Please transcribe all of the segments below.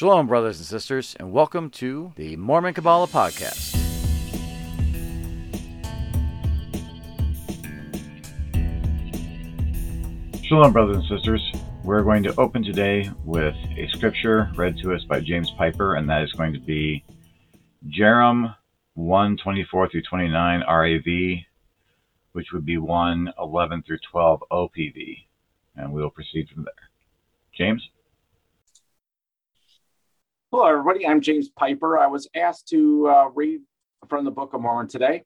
Shalom, brothers and sisters, and welcome to the Mormon Kabbalah Podcast. Shalom, brothers and sisters. We're going to open today with a scripture read to us by James Piper, and that is going to be Jarom 1 24 through 29 RAV, which would be 1 11 through 12 OPV. And we'll proceed from there. James? Hello, everybody. I'm James Piper. I was asked to uh, read from the Book of Mormon today,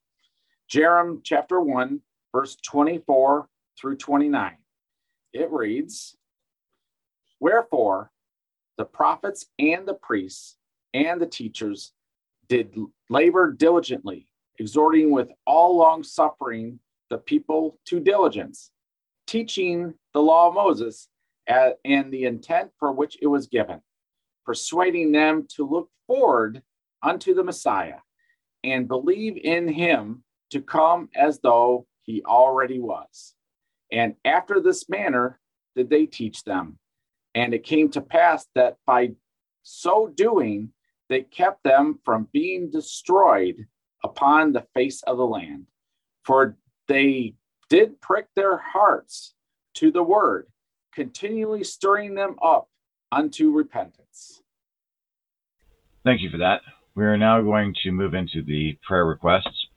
Jarom chapter 1, verse 24 through 29. It reads Wherefore the prophets and the priests and the teachers did labor diligently, exhorting with all long suffering the people to diligence, teaching the law of Moses and the intent for which it was given persuading them to look forward unto the Messiah and believe in him to come as though he already was. And after this manner did they teach them. And it came to pass that by so doing, they kept them from being destroyed upon the face of the land. For they did prick their hearts to the word, continually stirring them up unto repentance. Thank you for that. We are now going to move into the prayer requests.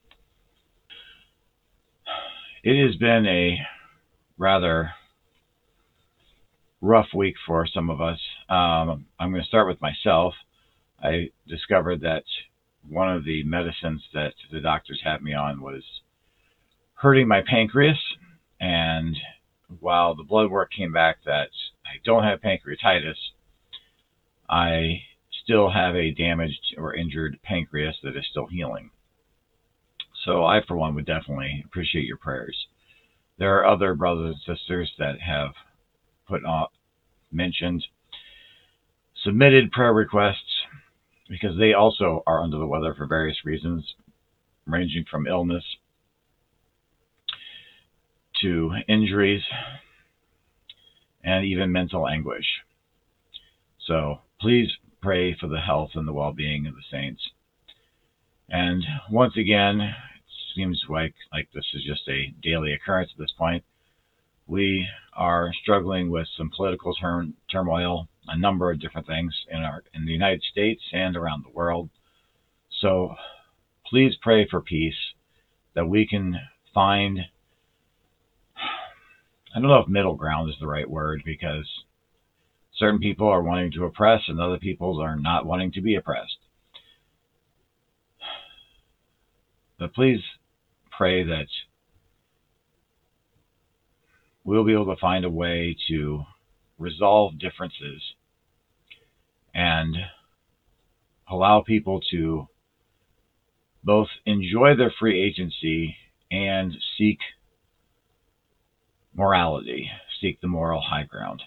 It has been a rather rough week for some of us. Um, I'm going to start with myself. I discovered that one of the medicines that the doctors had me on was hurting my pancreas. And while the blood work came back that I don't have pancreatitis, I still have a damaged or injured pancreas that is still healing. So I, for one, would definitely appreciate your prayers. There are other brothers and sisters that have put on, mentioned, submitted prayer requests because they also are under the weather for various reasons, ranging from illness to injuries and even mental anguish. So please pray for the health and the well being of the saints. And once again, it seems like, like this is just a daily occurrence at this point. We are struggling with some political turn, turmoil, a number of different things in our in the United States and around the world. So please pray for peace that we can find I don't know if middle ground is the right word because certain people are wanting to oppress and other people are not wanting to be oppressed. But please pray that we'll be able to find a way to resolve differences and allow people to both enjoy their free agency and seek morality, seek the moral high ground.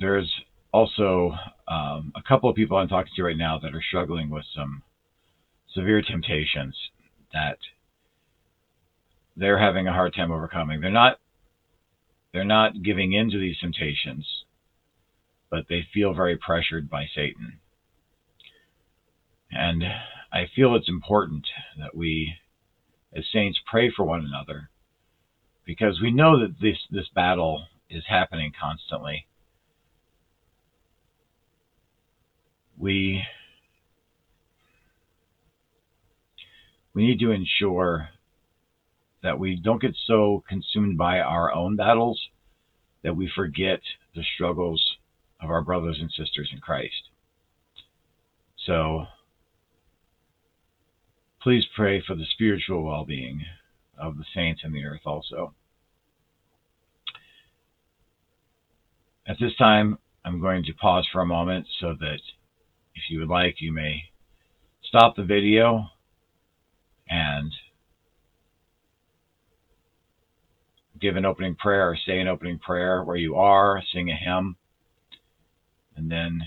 there's also um, a couple of people I'm talking to right now that are struggling with some severe temptations that they're having a hard time overcoming. They're not they're not giving in to these temptations, but they feel very pressured by Satan. And I feel it's important that we as saints pray for one another because we know that this this battle is happening constantly we we need to ensure that we don't get so consumed by our own battles that we forget the struggles of our brothers and sisters in Christ. So please pray for the spiritual well being of the saints in the earth also. At this time, I'm going to pause for a moment so that if you would like, you may stop the video and give an opening prayer or say an opening prayer where you are, sing a hymn, and then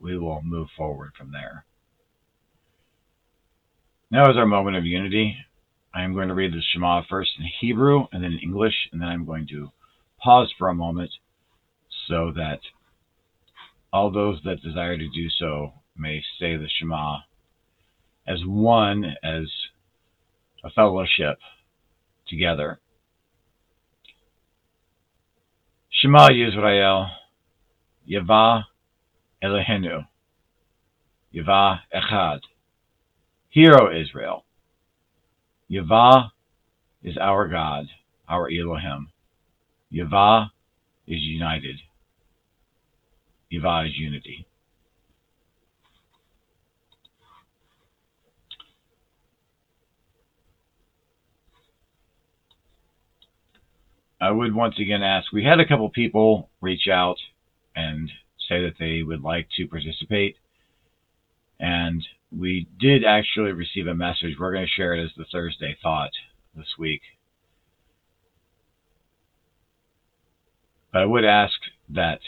we will move forward from there. Now is our moment of unity. I am going to read the Shema first in Hebrew and then in English, and then I'm going to pause for a moment so that all those that desire to do so may say the Shema as one, as a fellowship together. Shema Yisrael, Yavah Elohenu, Yavah Echad. Hear, O Israel. Yavah is our God, our Elohim. Yavah is united. Yavah is unity. I would once again ask we had a couple people reach out and say that they would like to participate. And we did actually receive a message. We're going to share it as the Thursday thought this week. But I would ask that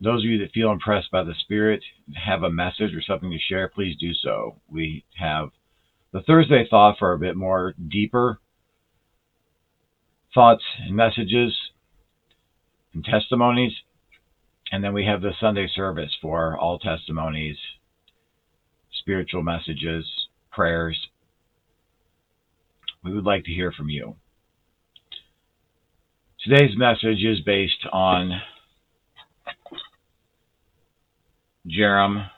those of you that feel impressed by the Spirit have a message or something to share, please do so. We have the Thursday thought for a bit more deeper thoughts and messages and testimonies. And then we have the Sunday service for all testimonies, spiritual messages, prayers. We would like to hear from you. Today's message is based on Jarom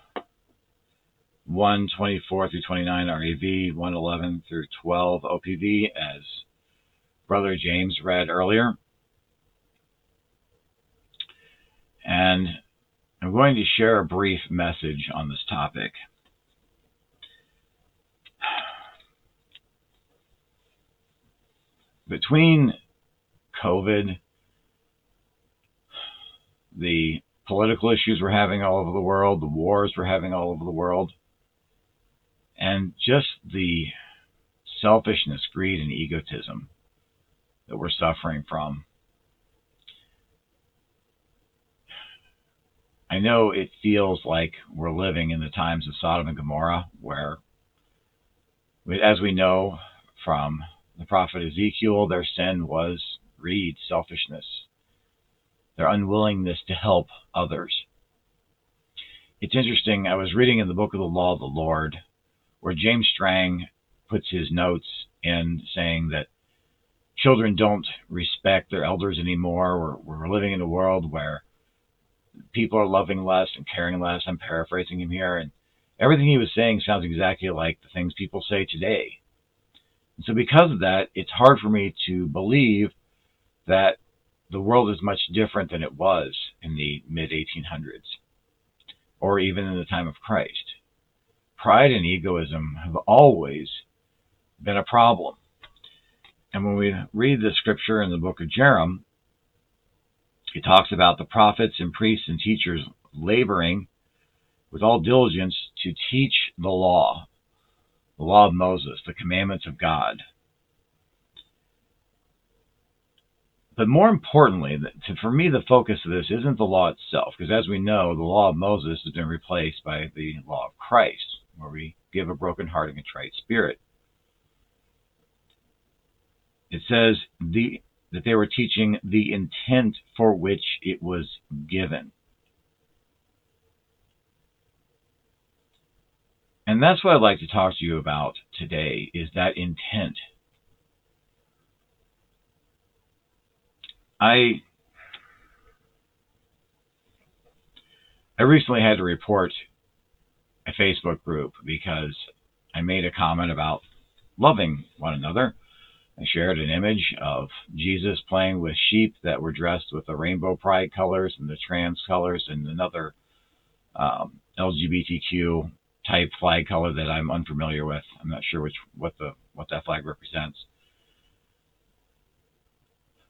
124 through 29 RAV, 111 through 12 OPV, as Brother James read earlier. And I'm going to share a brief message on this topic. Between COVID, the political issues we're having all over the world, the wars we're having all over the world, and just the selfishness, greed, and egotism that we're suffering from. I know it feels like we're living in the times of Sodom and Gomorrah, where, as we know from the prophet Ezekiel, their sin was greed, selfishness, their unwillingness to help others. It's interesting, I was reading in the book of the Law of the Lord where James Strang puts his notes in saying that children don't respect their elders anymore. We're, we're living in a world where people are loving less and caring less. I'm paraphrasing him here. And everything he was saying sounds exactly like the things people say today. So, because of that, it's hard for me to believe that the world is much different than it was in the mid 1800s or even in the time of Christ. Pride and egoism have always been a problem. And when we read the scripture in the book of Jarom, it talks about the prophets and priests and teachers laboring with all diligence to teach the law, the law of Moses, the commandments of God. But more importantly, for me, the focus of this isn't the law itself, because as we know, the law of Moses has been replaced by the law of Christ, where we give a broken heart and contrite spirit it says the that they were teaching the intent for which it was given. And that's what I'd like to talk to you about today is that intent. I I recently had to report a Facebook group because I made a comment about loving one another I shared an image of Jesus playing with sheep that were dressed with the rainbow pride colors and the trans colors and another um, LGBTQ type flag color that I'm unfamiliar with. I'm not sure which what the what that flag represents.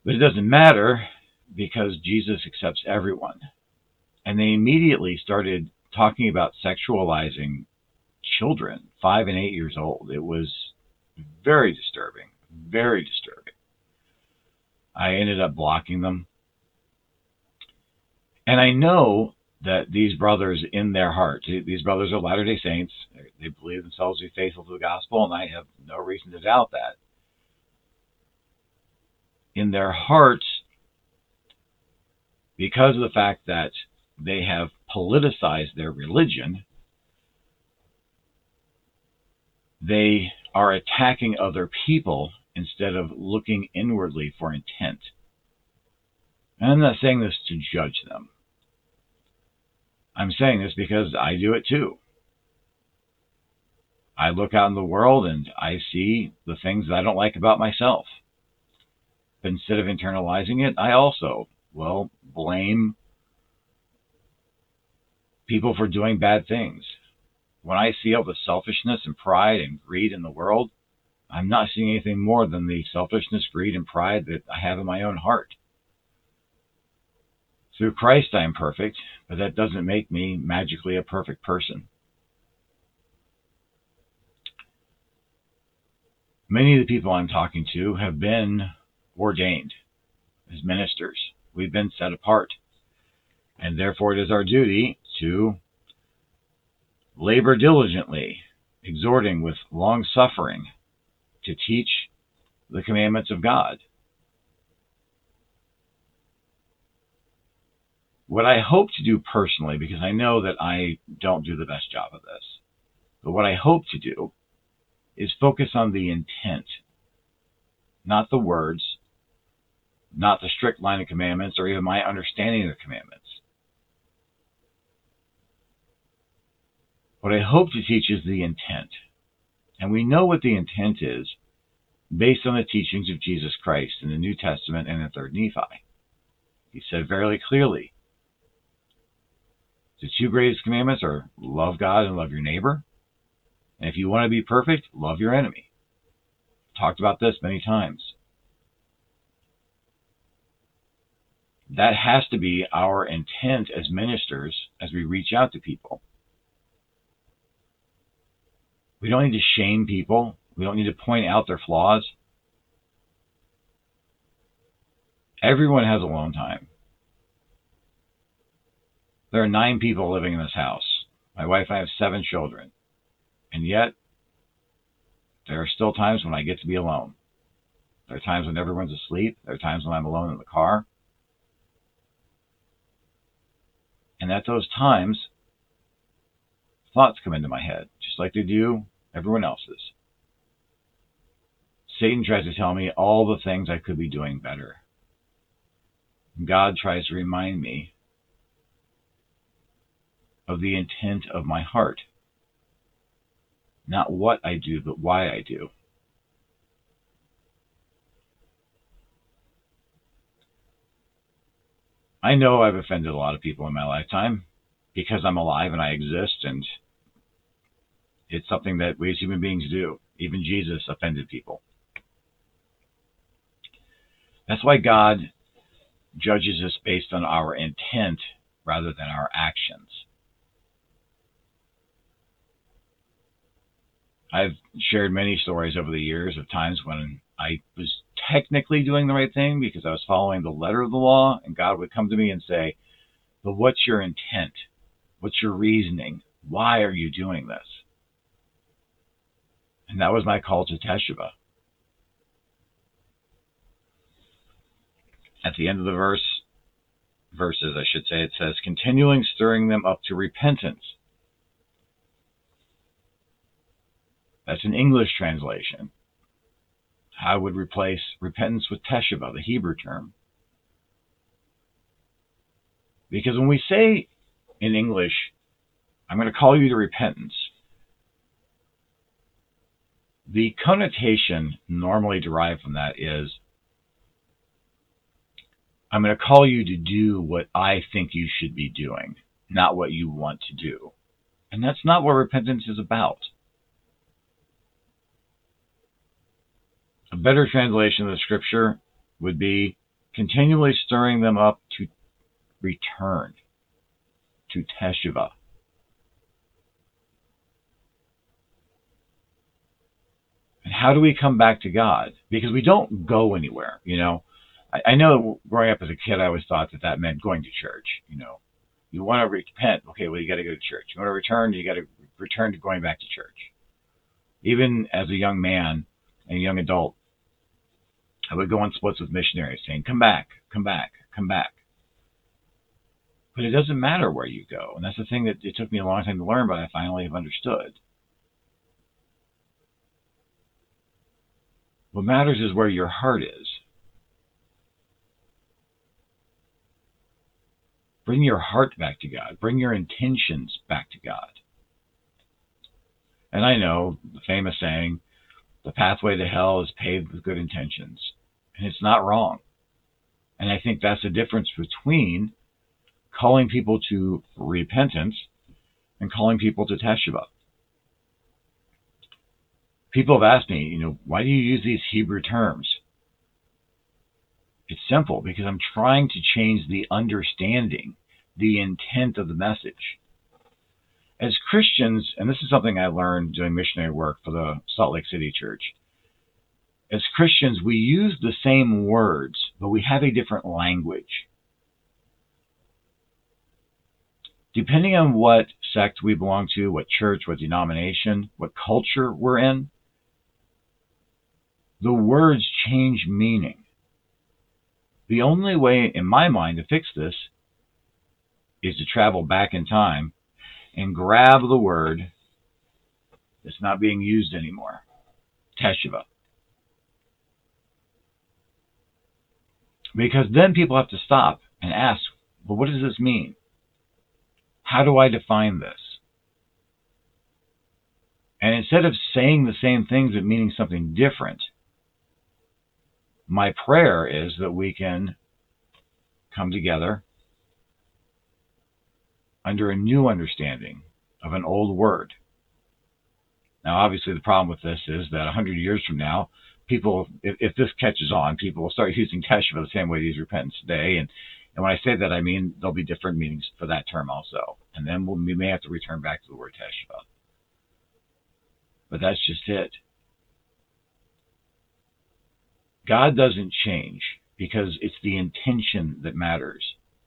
But it doesn't matter because Jesus accepts everyone. And they immediately started talking about sexualizing children, five and eight years old. It was very disturbing very disturbing. I ended up blocking them. And I know that these brothers, in their hearts, these brothers are Latter day Saints, they believe themselves to be faithful to the gospel, and I have no reason to doubt that. In their hearts, because of the fact that they have politicized their religion, they are attacking other people instead of looking inwardly for intent. And I'm not saying this to judge them. I'm saying this because I do it too. I look out in the world and I see the things that I don't like about myself. But instead of internalizing it, I also, well, blame people for doing bad things. When I see all the selfishness and pride and greed in the world, I'm not seeing anything more than the selfishness, greed, and pride that I have in my own heart. Through Christ, I am perfect, but that doesn't make me magically a perfect person. Many of the people I'm talking to have been ordained as ministers. We've been set apart. And therefore, it is our duty to labor diligently, exhorting with long suffering to teach the commandments of God. What I hope to do personally, because I know that I don't do the best job of this, but what I hope to do is focus on the intent, not the words, not the strict line of commandments, or even my understanding of the commandments. What I hope to teach is the intent. And we know what the intent is based on the teachings of Jesus Christ in the New Testament and in 3rd Nephi. He said very clearly the two greatest commandments are love God and love your neighbor. And if you want to be perfect, love your enemy. Talked about this many times. That has to be our intent as ministers as we reach out to people. We don't need to shame people. We don't need to point out their flaws. Everyone has alone time. There are nine people living in this house. My wife and I have seven children. And yet, there are still times when I get to be alone. There are times when everyone's asleep. There are times when I'm alone in the car. And at those times, thoughts come into my head, just like they do everyone else's. Satan tries to tell me all the things I could be doing better. God tries to remind me of the intent of my heart. Not what I do, but why I do. I know I've offended a lot of people in my lifetime because I'm alive and I exist and it's something that we as human beings do. Even Jesus offended people. That's why God judges us based on our intent rather than our actions. I've shared many stories over the years of times when I was technically doing the right thing because I was following the letter of the law, and God would come to me and say, But what's your intent? What's your reasoning? Why are you doing this? And that was my call to Teshuvah. At the end of the verse, verses, I should say, it says, continuing stirring them up to repentance. That's an English translation. I would replace repentance with teshuvah, the Hebrew term. Because when we say in English, I'm going to call you to repentance, the connotation normally derived from that is I'm going to call you to do what I think you should be doing, not what you want to do. And that's not what repentance is about. A better translation of the scripture would be continually stirring them up to return, to teshuvah. And how do we come back to God? Because we don't go anywhere, you know. I, I know growing up as a kid, I always thought that that meant going to church, you know. You want to repent, okay, well, you got to go to church. You want to return, you got to return to going back to church. Even as a young man and a young adult, I would go on splits with missionaries saying, come back, come back, come back. But it doesn't matter where you go. And that's the thing that it took me a long time to learn, but I finally have understood. What matters is where your heart is. Bring your heart back to God. Bring your intentions back to God. And I know the famous saying, the pathway to hell is paved with good intentions. And it's not wrong. And I think that's the difference between calling people to repentance and calling people to teshuvah. People have asked me, you know, why do you use these Hebrew terms? It's simple because I'm trying to change the understanding, the intent of the message. As Christians, and this is something I learned doing missionary work for the Salt Lake City Church, as Christians, we use the same words, but we have a different language. Depending on what sect we belong to, what church, what denomination, what culture we're in, the words change meaning. The only way, in my mind, to fix this is to travel back in time and grab the word that's not being used anymore teshuvah. Because then people have to stop and ask, well, what does this mean? How do I define this? And instead of saying the same things but meaning something different, my prayer is that we can come together under a new understanding of an old word. Now, obviously, the problem with this is that 100 years from now, people, if, if this catches on, people will start using teshuvah the same way they use repentance today. And, and when I say that, I mean there'll be different meanings for that term also. And then we'll, we may have to return back to the word teshuvah. But that's just it. God doesn't change because it's the intention that matters,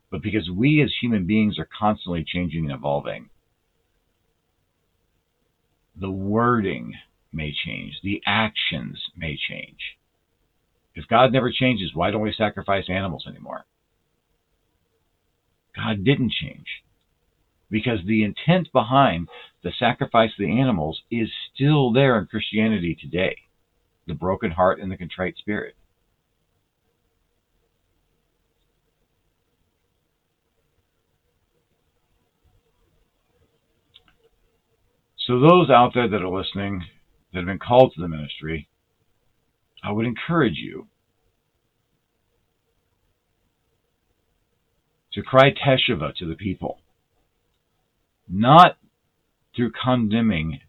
but because we as human beings are constantly changing and evolving. The wording may change, the actions may change. If God never changes, why don't we sacrifice animals anymore? God didn't change because the intent behind the sacrifice of the animals is still there in Christianity today the broken heart and the contrite spirit. So, those out there that are listening that have been called to the ministry, I would encourage you to cry teshuvah to the people, not through condemning,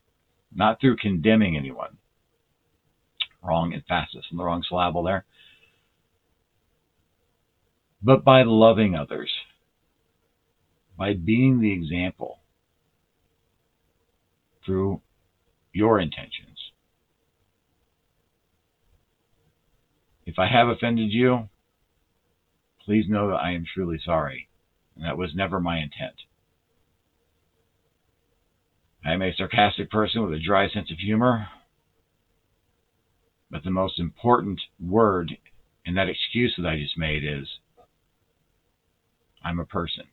not through condemning anyone, wrong emphasis and the wrong syllable there. But by loving others, by being the example through your intentions. If I have offended you, please know that I am truly sorry, and that was never my intent. I am a sarcastic person with a dry sense of humor, but the most important word in that excuse that I just made is I'm a person.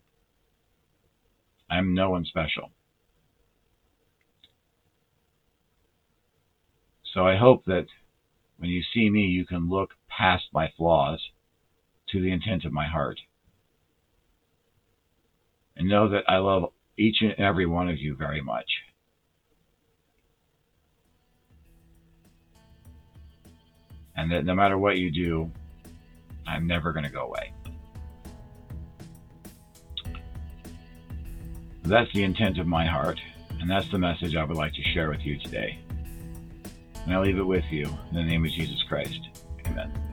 I'm no one special. So I hope that when you see me, you can look past my flaws to the intent of my heart. And know that I love each and every one of you very much. and that no matter what you do, I'm never going to go away. That's the intent of my heart, and that's the message I would like to share with you today. And I leave it with you in the name of Jesus Christ. Amen.